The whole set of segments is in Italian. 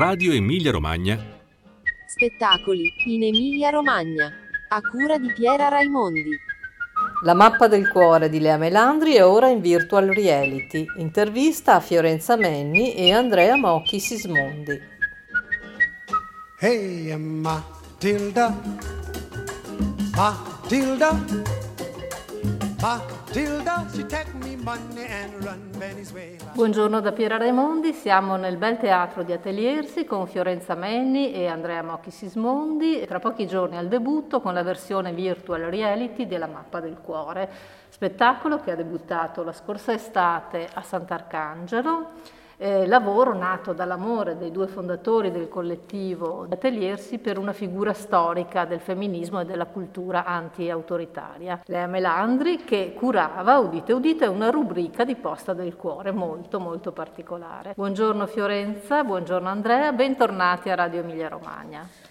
Radio Emilia Romagna. Spettacoli in Emilia Romagna. A cura di Piera Raimondi. La mappa del cuore di Lea Melandri è ora in virtual reality. Intervista a Fiorenza Menni e Andrea Mocchi Sismondi. Hey, Matilda, Matilda, Matilda, Buongiorno da Piera Raimondi, siamo nel bel teatro di Ateliersi con Fiorenza Menni e Andrea Mocchi Sismondi, tra pochi giorni al debutto con la versione virtual reality della Mappa del Cuore, spettacolo che ha debuttato la scorsa estate a Sant'Arcangelo eh, lavoro nato dall'amore dei due fondatori del collettivo Ateliersi per una figura storica del femminismo e della cultura anti-autoritaria. Lea Melandri che curava, udite udite, una rubrica di Posta del Cuore molto molto particolare. Buongiorno Fiorenza, buongiorno Andrea, bentornati a Radio Emilia Romagna.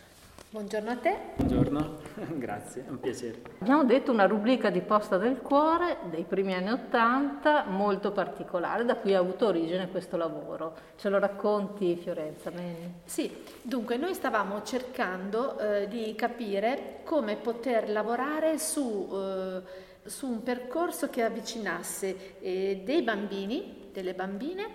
Buongiorno a te. Buongiorno, grazie, è un piacere. Abbiamo detto una rubrica di Posta del Cuore dei primi anni Ottanta, molto particolare, da cui ha avuto origine questo lavoro. Ce lo racconti Fiorenza? Sì, dunque noi stavamo cercando eh, di capire come poter lavorare su, eh, su un percorso che avvicinasse eh, dei bambini, delle bambine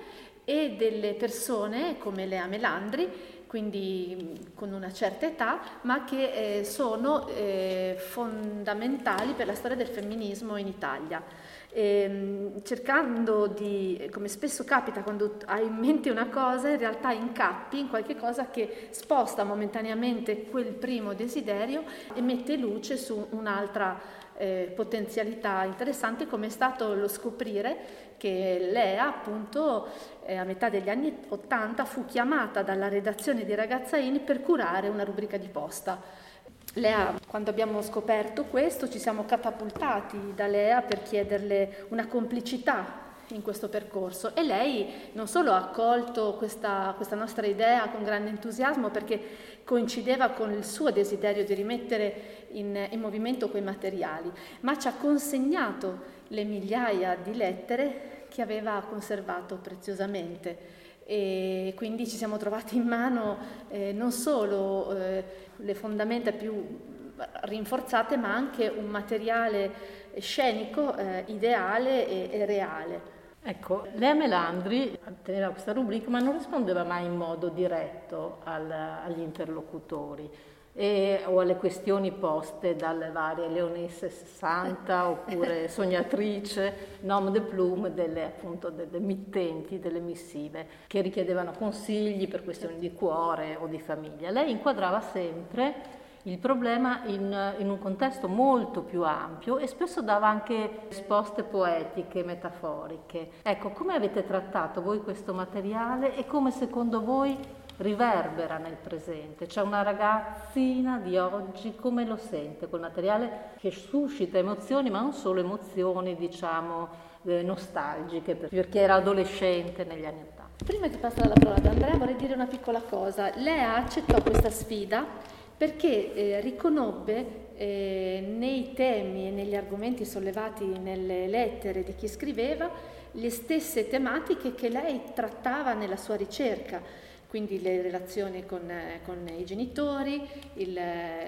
e delle persone come Lea Melandri quindi con una certa età, ma che eh, sono eh, fondamentali per la storia del femminismo in Italia. E, ehm, cercando di, come spesso capita quando hai in mente una cosa, in realtà incappi in qualche cosa che sposta momentaneamente quel primo desiderio e mette luce su un'altra eh, potenzialità interessante come è stato lo scoprire che Lea appunto eh, a metà degli anni 80 fu chiamata dalla redazione di Ragazzaini per curare una rubrica di posta. Lea, quando abbiamo scoperto questo ci siamo catapultati da Lea per chiederle una complicità in questo percorso e lei non solo ha accolto questa, questa, nostra idea con grande entusiasmo perché coincideva con il suo desiderio di rimettere in, in movimento quei materiali, ma ci ha consegnato le migliaia di lettere che aveva conservato preziosamente e quindi ci siamo trovati in mano eh, non solo eh, le fondamenta più rinforzate ma anche un materiale scenico eh, ideale e, e reale. Ecco, Lea Melandri teneva questa rubrica ma non rispondeva mai in modo diretto al, agli interlocutori e, o alle questioni poste dalle varie Leonesse 60 oppure Sognatrice, Nom de Plume, delle, appunto, delle mittenti, delle missive che richiedevano consigli per questioni di cuore o di famiglia. Lei inquadrava sempre il problema in, in, un contesto molto più ampio e spesso dava anche risposte poetiche, metaforiche. Ecco, come avete trattato voi questo materiale e come secondo voi riverbera nel presente? C'è una ragazzina di oggi, come lo sente quel materiale che suscita emozioni, ma non solo emozioni, diciamo, eh, nostalgiche, perché era adolescente negli anni Ottanta. Prima che passare la parola ad Andrea vorrei dire una piccola cosa. Lei accettò questa sfida perché eh, riconobbe eh, nei temi e negli argomenti sollevati nelle lettere di chi scriveva le stesse tematiche che lei trattava nella sua ricerca, quindi le relazioni con, con i genitori, il,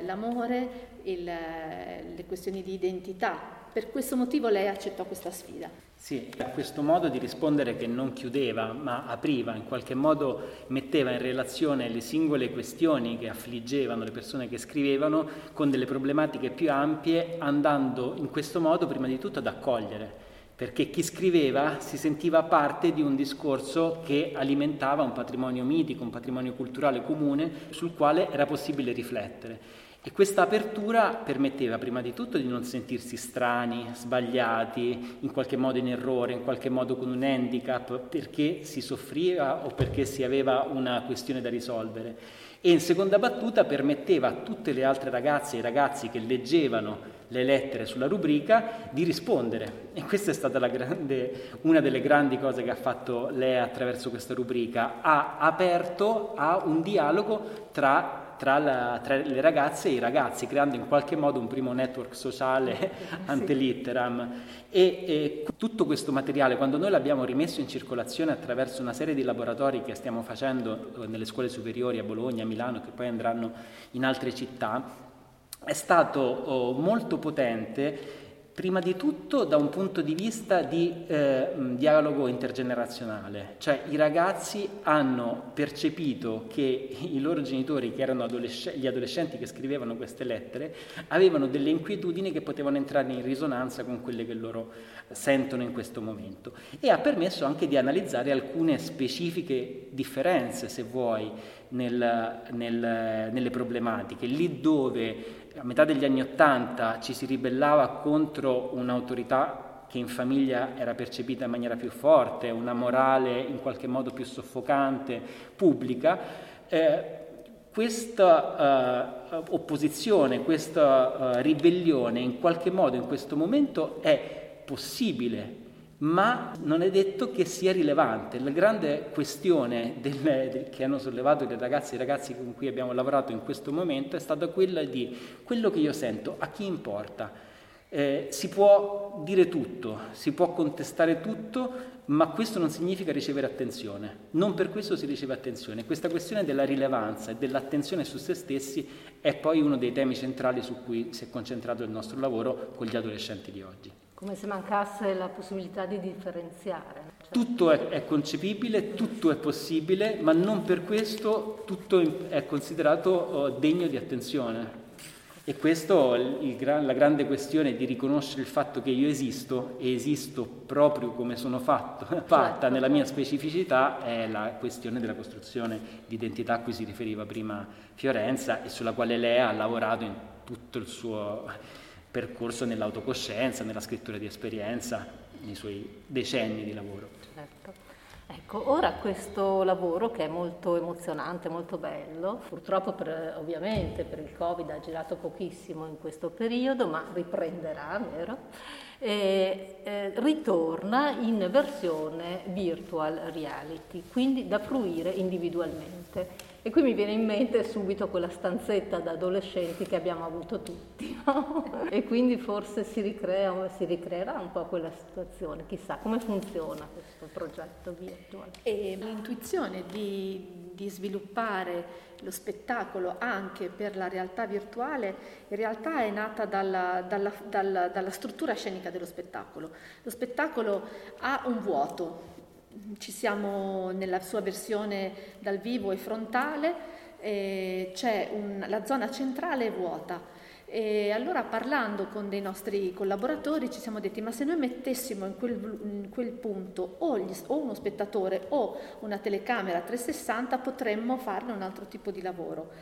l'amore, il, le questioni di identità. Per questo motivo lei accettò questa sfida. Sì, questo modo di rispondere che non chiudeva ma apriva, in qualche modo metteva in relazione le singole questioni che affliggevano le persone che scrivevano con delle problematiche più ampie, andando in questo modo prima di tutto ad accogliere, perché chi scriveva si sentiva parte di un discorso che alimentava un patrimonio mitico, un patrimonio culturale comune sul quale era possibile riflettere. E questa apertura permetteva prima di tutto di non sentirsi strani, sbagliati, in qualche modo in errore, in qualche modo con un handicap, perché si soffriva o perché si aveva una questione da risolvere. E in seconda battuta permetteva a tutte le altre ragazze e ragazzi che leggevano le lettere sulla rubrica di rispondere. E questa è stata grande, una delle grandi cose che ha fatto lei attraverso questa rubrica. Ha aperto a un dialogo tra tra, la, tra, le ragazze e i ragazzi, creando in qualche modo un primo network sociale ante litteram. E, e, tutto questo materiale, quando noi l'abbiamo rimesso in circolazione attraverso una serie di laboratori che stiamo facendo nelle scuole superiori a Bologna, a Milano, che poi andranno in altre città, è stato oh, molto potente Prima di tutto da un punto di vista di eh, dialogo intergenerazionale, cioè i ragazzi hanno percepito che i loro genitori, che erano adolesc- gli adolescenti che scrivevano queste lettere, avevano delle inquietudini che potevano entrare in risonanza con quelle che loro sentono in questo momento. E ha permesso anche di analizzare alcune specifiche differenze, se vuoi, nel, nel, nelle problematiche, lì dove a metà degli anni Ottanta ci si ribellava contro un'autorità che in famiglia era percepita in maniera più forte, una morale in qualche modo più soffocante, pubblica, eh, questa uh, opposizione, questa uh, ribellione in qualche modo in questo momento è possibile ma non è detto che sia rilevante. La grande questione del, che hanno sollevato le ragazze e i ragazzi con cui abbiamo lavorato in questo momento è stata quella di quello che io sento, a chi importa? Eh, si può dire tutto, si può contestare tutto, ma questo non significa ricevere attenzione. Non per questo si riceve attenzione. Questa questione della rilevanza e dell'attenzione su se stessi è poi uno dei temi centrali su cui si è concentrato il nostro lavoro con gli adolescenti di oggi. Come se mancasse la possibilità di differenziare. Cioè... Tutto è, è, concepibile, tutto è possibile, ma non per questo tutto è considerato oh, degno di attenzione. E questa la grande questione di riconoscere il fatto che io esisto e esisto proprio come sono fatto, fatta certo. nella mia specificità è la questione della costruzione di identità a cui si riferiva prima Fiorenza e sulla quale lei ha lavorato in tutto il suo percorso nell'autocoscienza, nella scrittura di esperienza, nei suoi decenni di lavoro. Certo. Ecco, ora questo lavoro che è molto emozionante, molto bello, purtroppo per, ovviamente per il Covid ha girato pochissimo in questo periodo, ma riprenderà, vero? E, eh, ritorna in versione virtual reality, quindi da fruire individualmente. E qui mi viene in mente subito quella stanzetta da adolescenti che abbiamo avuto tutti, no? e quindi forse si, ricrea, si ricreerà un po' quella situazione, chissà come funziona questo progetto virtuale. E l'intuizione di, di sviluppare lo spettacolo anche per la realtà virtuale in realtà è nata dalla, dalla, dalla, dalla struttura scenica dello spettacolo. Lo spettacolo ha un vuoto, ci siamo nella sua versione dal vivo e frontale, eh, c'è un, la zona centrale è vuota. E allora parlando con dei nostri collaboratori ci siamo detti ma se noi mettessimo in quel, in quel punto o, gli, o, uno spettatore o una telecamera 360 potremmo farne un altro tipo di lavoro.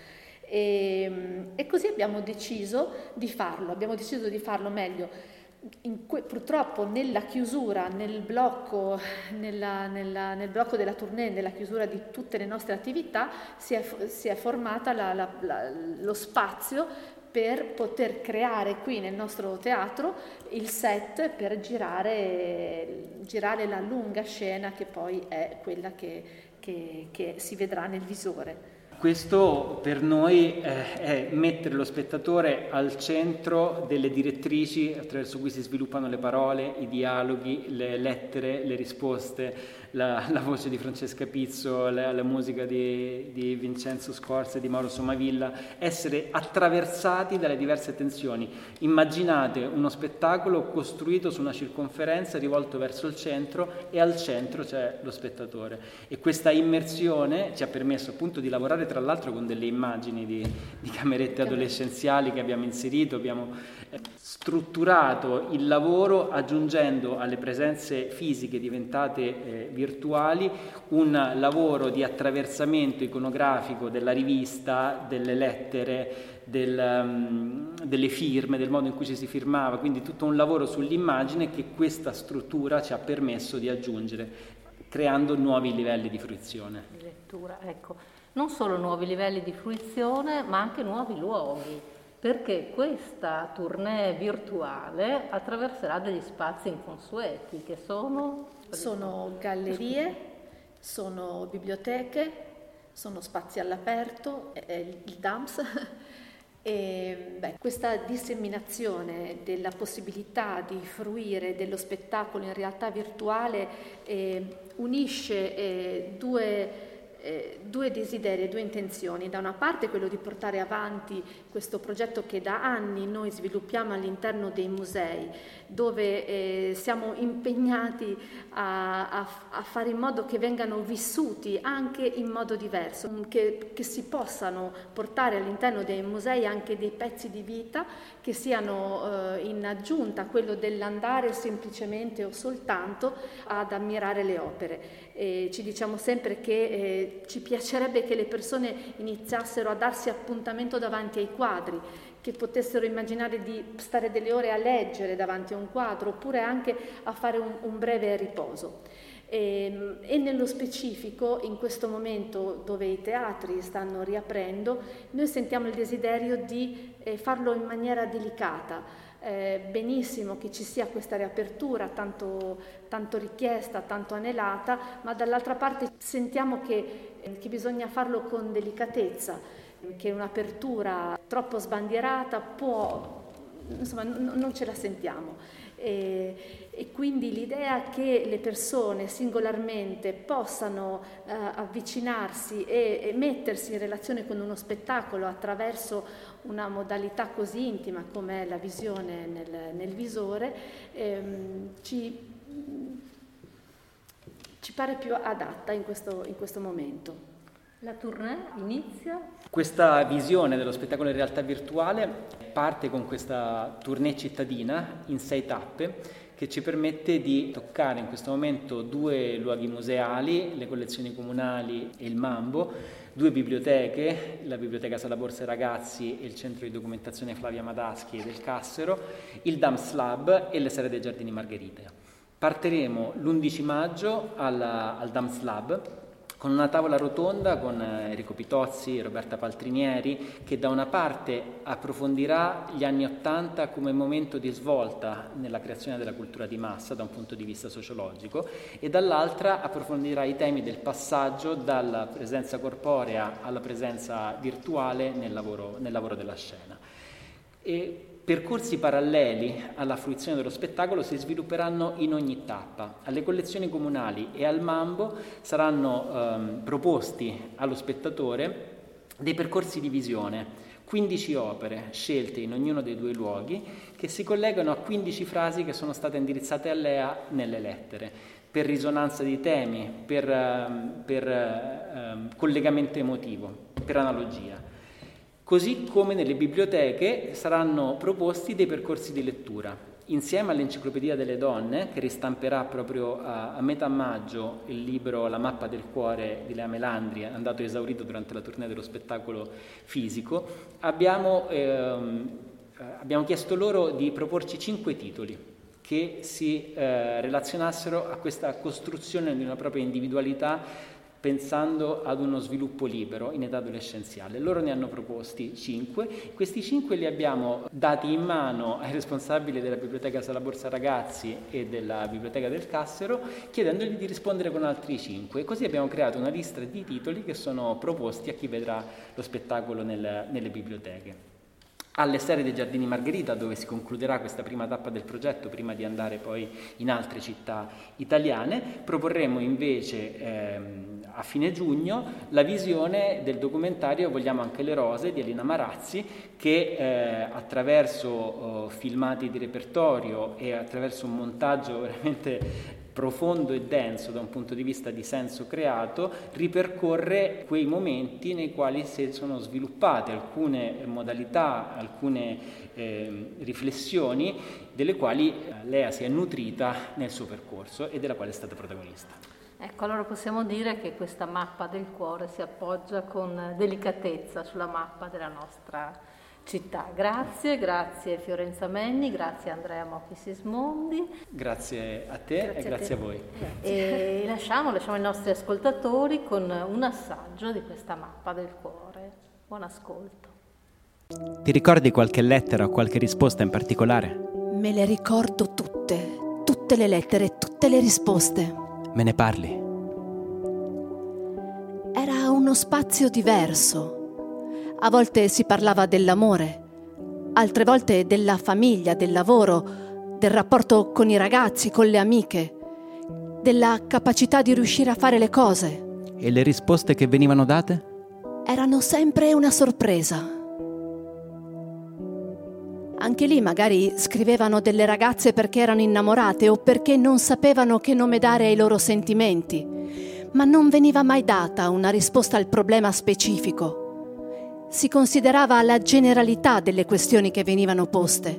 E, e così abbiamo deciso di farlo, abbiamo deciso di farlo meglio que, purtroppo nella chiusura, nel blocco, nella, nella, nel blocco, della tournée, nella chiusura di tutte le nostre attività, si è, si è formata la, la, la, lo spazio per poter creare qui nel nostro teatro il set per girare, girare la lunga scena che poi è quella che, che, che si vedrà nel visore. Questo per noi eh, è mettere lo spettatore al centro delle direttrici attraverso cui si sviluppano le parole, i dialoghi, le lettere, le risposte, la, la voce di Francesca Pizzo, la, la musica di, di, Vincenzo Scorza e di Mauro Somavilla, essere attraversati dalle diverse tensioni. Immaginate uno spettacolo costruito su una circonferenza rivolto verso il centro e al centro c'è lo spettatore. E questa immersione ci ha permesso appunto di lavorare tra l'altro con delle immagini di, di camerette adolescenziali che abbiamo inserito, abbiamo eh, strutturato il lavoro aggiungendo alle presenze fisiche diventate eh, virtuali un lavoro di attraversamento iconografico della rivista, delle lettere, del, um, delle firme, del modo in cui ci si firmava, quindi tutto un lavoro sull'immagine che questa struttura ci ha permesso di aggiungere, creando nuovi livelli di fruizione. Lettura, ecco. Non solo nuovi livelli di fruizione, ma anche nuovi luoghi, perché questa tournée virtuale attraverserà degli spazi inconsueti che sono sono gallerie, sono biblioteche, sono spazi all'aperto, il DAMS. E, beh, questa disseminazione della possibilità di fruire dello spettacolo in realtà virtuale eh, unisce eh, due eh, due desideri, due intenzioni. Da una parte quello di portare avanti questo progetto che da anni noi sviluppiamo all'interno dei musei, dove eh, siamo impegnati a, a, a, fare in modo che vengano vissuti anche in modo diverso, che, che si possano portare all'interno dei musei anche dei pezzi di vita che siano eh, in aggiunta a quello dell'andare semplicemente o soltanto ad ammirare le opere. E ci diciamo sempre che ci piacerebbe che le persone iniziassero a darsi appuntamento davanti ai quadri, che potessero immaginare di stare delle ore a leggere davanti a un quadro oppure anche a fare un, un breve riposo. E, ehm, e, nello specifico, in questo momento dove i teatri stanno riaprendo, noi sentiamo il desiderio di eh, farlo in maniera delicata. Eh, benissimo che ci sia questa riapertura tanto, tanto richiesta, tanto anelata, ma dall'altra parte sentiamo che che bisogna farlo con delicatezza, che un'apertura troppo sbandierata può, insomma, n- non ce la sentiamo. E, e, quindi l'idea che le persone singolarmente possano eh, avvicinarsi e, e, mettersi in relazione con uno spettacolo attraverso una modalità così intima come la visione nel, nel visore ehm, ci ci pare più adatta in questo, in questo momento. La tournée inizia? Questa visione dello spettacolo in realtà virtuale parte con questa tournée cittadina in sei tappe che ci permette di toccare in questo momento due luoghi museali, le collezioni comunali e il Mambo, due biblioteche, la Biblioteca Sala Borsa Ragazzi e il Centro di Documentazione Flavia Madaschi del Cassero, il Dams Lab e le Sere dei Giardini Margherita. Partiremo l'11 maggio alla, al Dams Lab con una tavola rotonda con eh, Enrico Pitozzi e Roberta Paltrinieri che da una parte approfondirà gli anni Ottanta come momento di svolta nella creazione della cultura di massa da un punto di vista sociologico e dall'altra approfondirà i temi del passaggio dalla presenza corporea alla presenza virtuale nel lavoro, nel lavoro della scena. E Percorsi paralleli alla fruizione dello spettacolo si svilupperanno in ogni tappa. Alle collezioni comunali e al Mambo saranno ehm, proposti allo spettatore dei percorsi di visione, 15 opere scelte in ognuno dei due luoghi che si collegano a 15 frasi che sono state indirizzate a Lea nelle lettere, per risonanza di temi, per, ehm, per eh, collegamento emotivo, per analogia. Così come nelle biblioteche saranno proposti dei percorsi di lettura. Insieme all'Enciclopedia delle donne, che ristamperà proprio a, a metà maggio il libro La mappa del cuore di Lea Melandri, andato esaurito durante la tournée dello spettacolo fisico, abbiamo, ehm, abbiamo chiesto loro di proporci cinque titoli che si eh, relazionassero a questa costruzione di una propria individualità pensando ad uno sviluppo libero in età adolescenziale. Loro ne hanno proposti cinque, questi cinque li abbiamo dati in mano ai responsabili della Biblioteca Sala Borsa Ragazzi e della Biblioteca del Cassero, chiedendogli di rispondere con altri cinque. Così abbiamo creato una lista di titoli che sono proposti a chi vedrà lo spettacolo nel, nelle biblioteche alle Sere dei Giardini Margherita, dove si concluderà questa prima tappa del progetto prima di andare poi in altre città italiane. Proporremo invece ehm, a fine giugno la visione del documentario Vogliamo anche le rose di Elena Marazzi, che eh, attraverso oh, filmati di repertorio e attraverso un montaggio veramente profondo e denso da un punto di vista di senso creato, ripercorre quei momenti nei quali si sono sviluppate alcune modalità, alcune eh, riflessioni delle quali eh, Lea si è nutrita nel suo percorso e della quale è stata protagonista. Ecco, allora possiamo dire che questa mappa del cuore si appoggia con delicatezza sulla mappa della nostra città. Grazie, grazie Fiorenza Menni, grazie Andrea Mocchi Sismondi. Grazie a te grazie e grazie a, a voi. Grazie. E lasciamo, lasciamo i nostri ascoltatori con un assaggio di questa mappa del cuore. Buon ascolto. Ti ricordi qualche lettera o qualche risposta in particolare? Me le ricordo tutte, tutte le lettere, tutte le risposte. Me ne parli? Era un uno spazio diverso. A volte si parlava dell'amore, altre volte della famiglia, del lavoro, del rapporto con i ragazzi, con le amiche, della capacità di riuscire a fare le cose. E le risposte che venivano date? Erano sempre una sorpresa. Anche lì magari scrivevano delle ragazze perché erano innamorate o perché non sapevano che nome dare ai loro sentimenti, ma non veniva mai data una risposta al problema specifico si considerava la generalità delle questioni che venivano poste,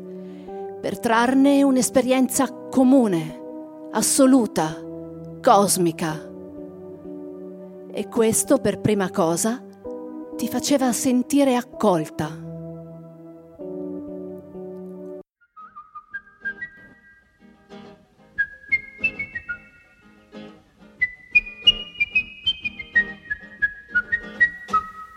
per trarne un'esperienza comune, assoluta, cosmica. E questo, per prima cosa, ti faceva sentire accolta.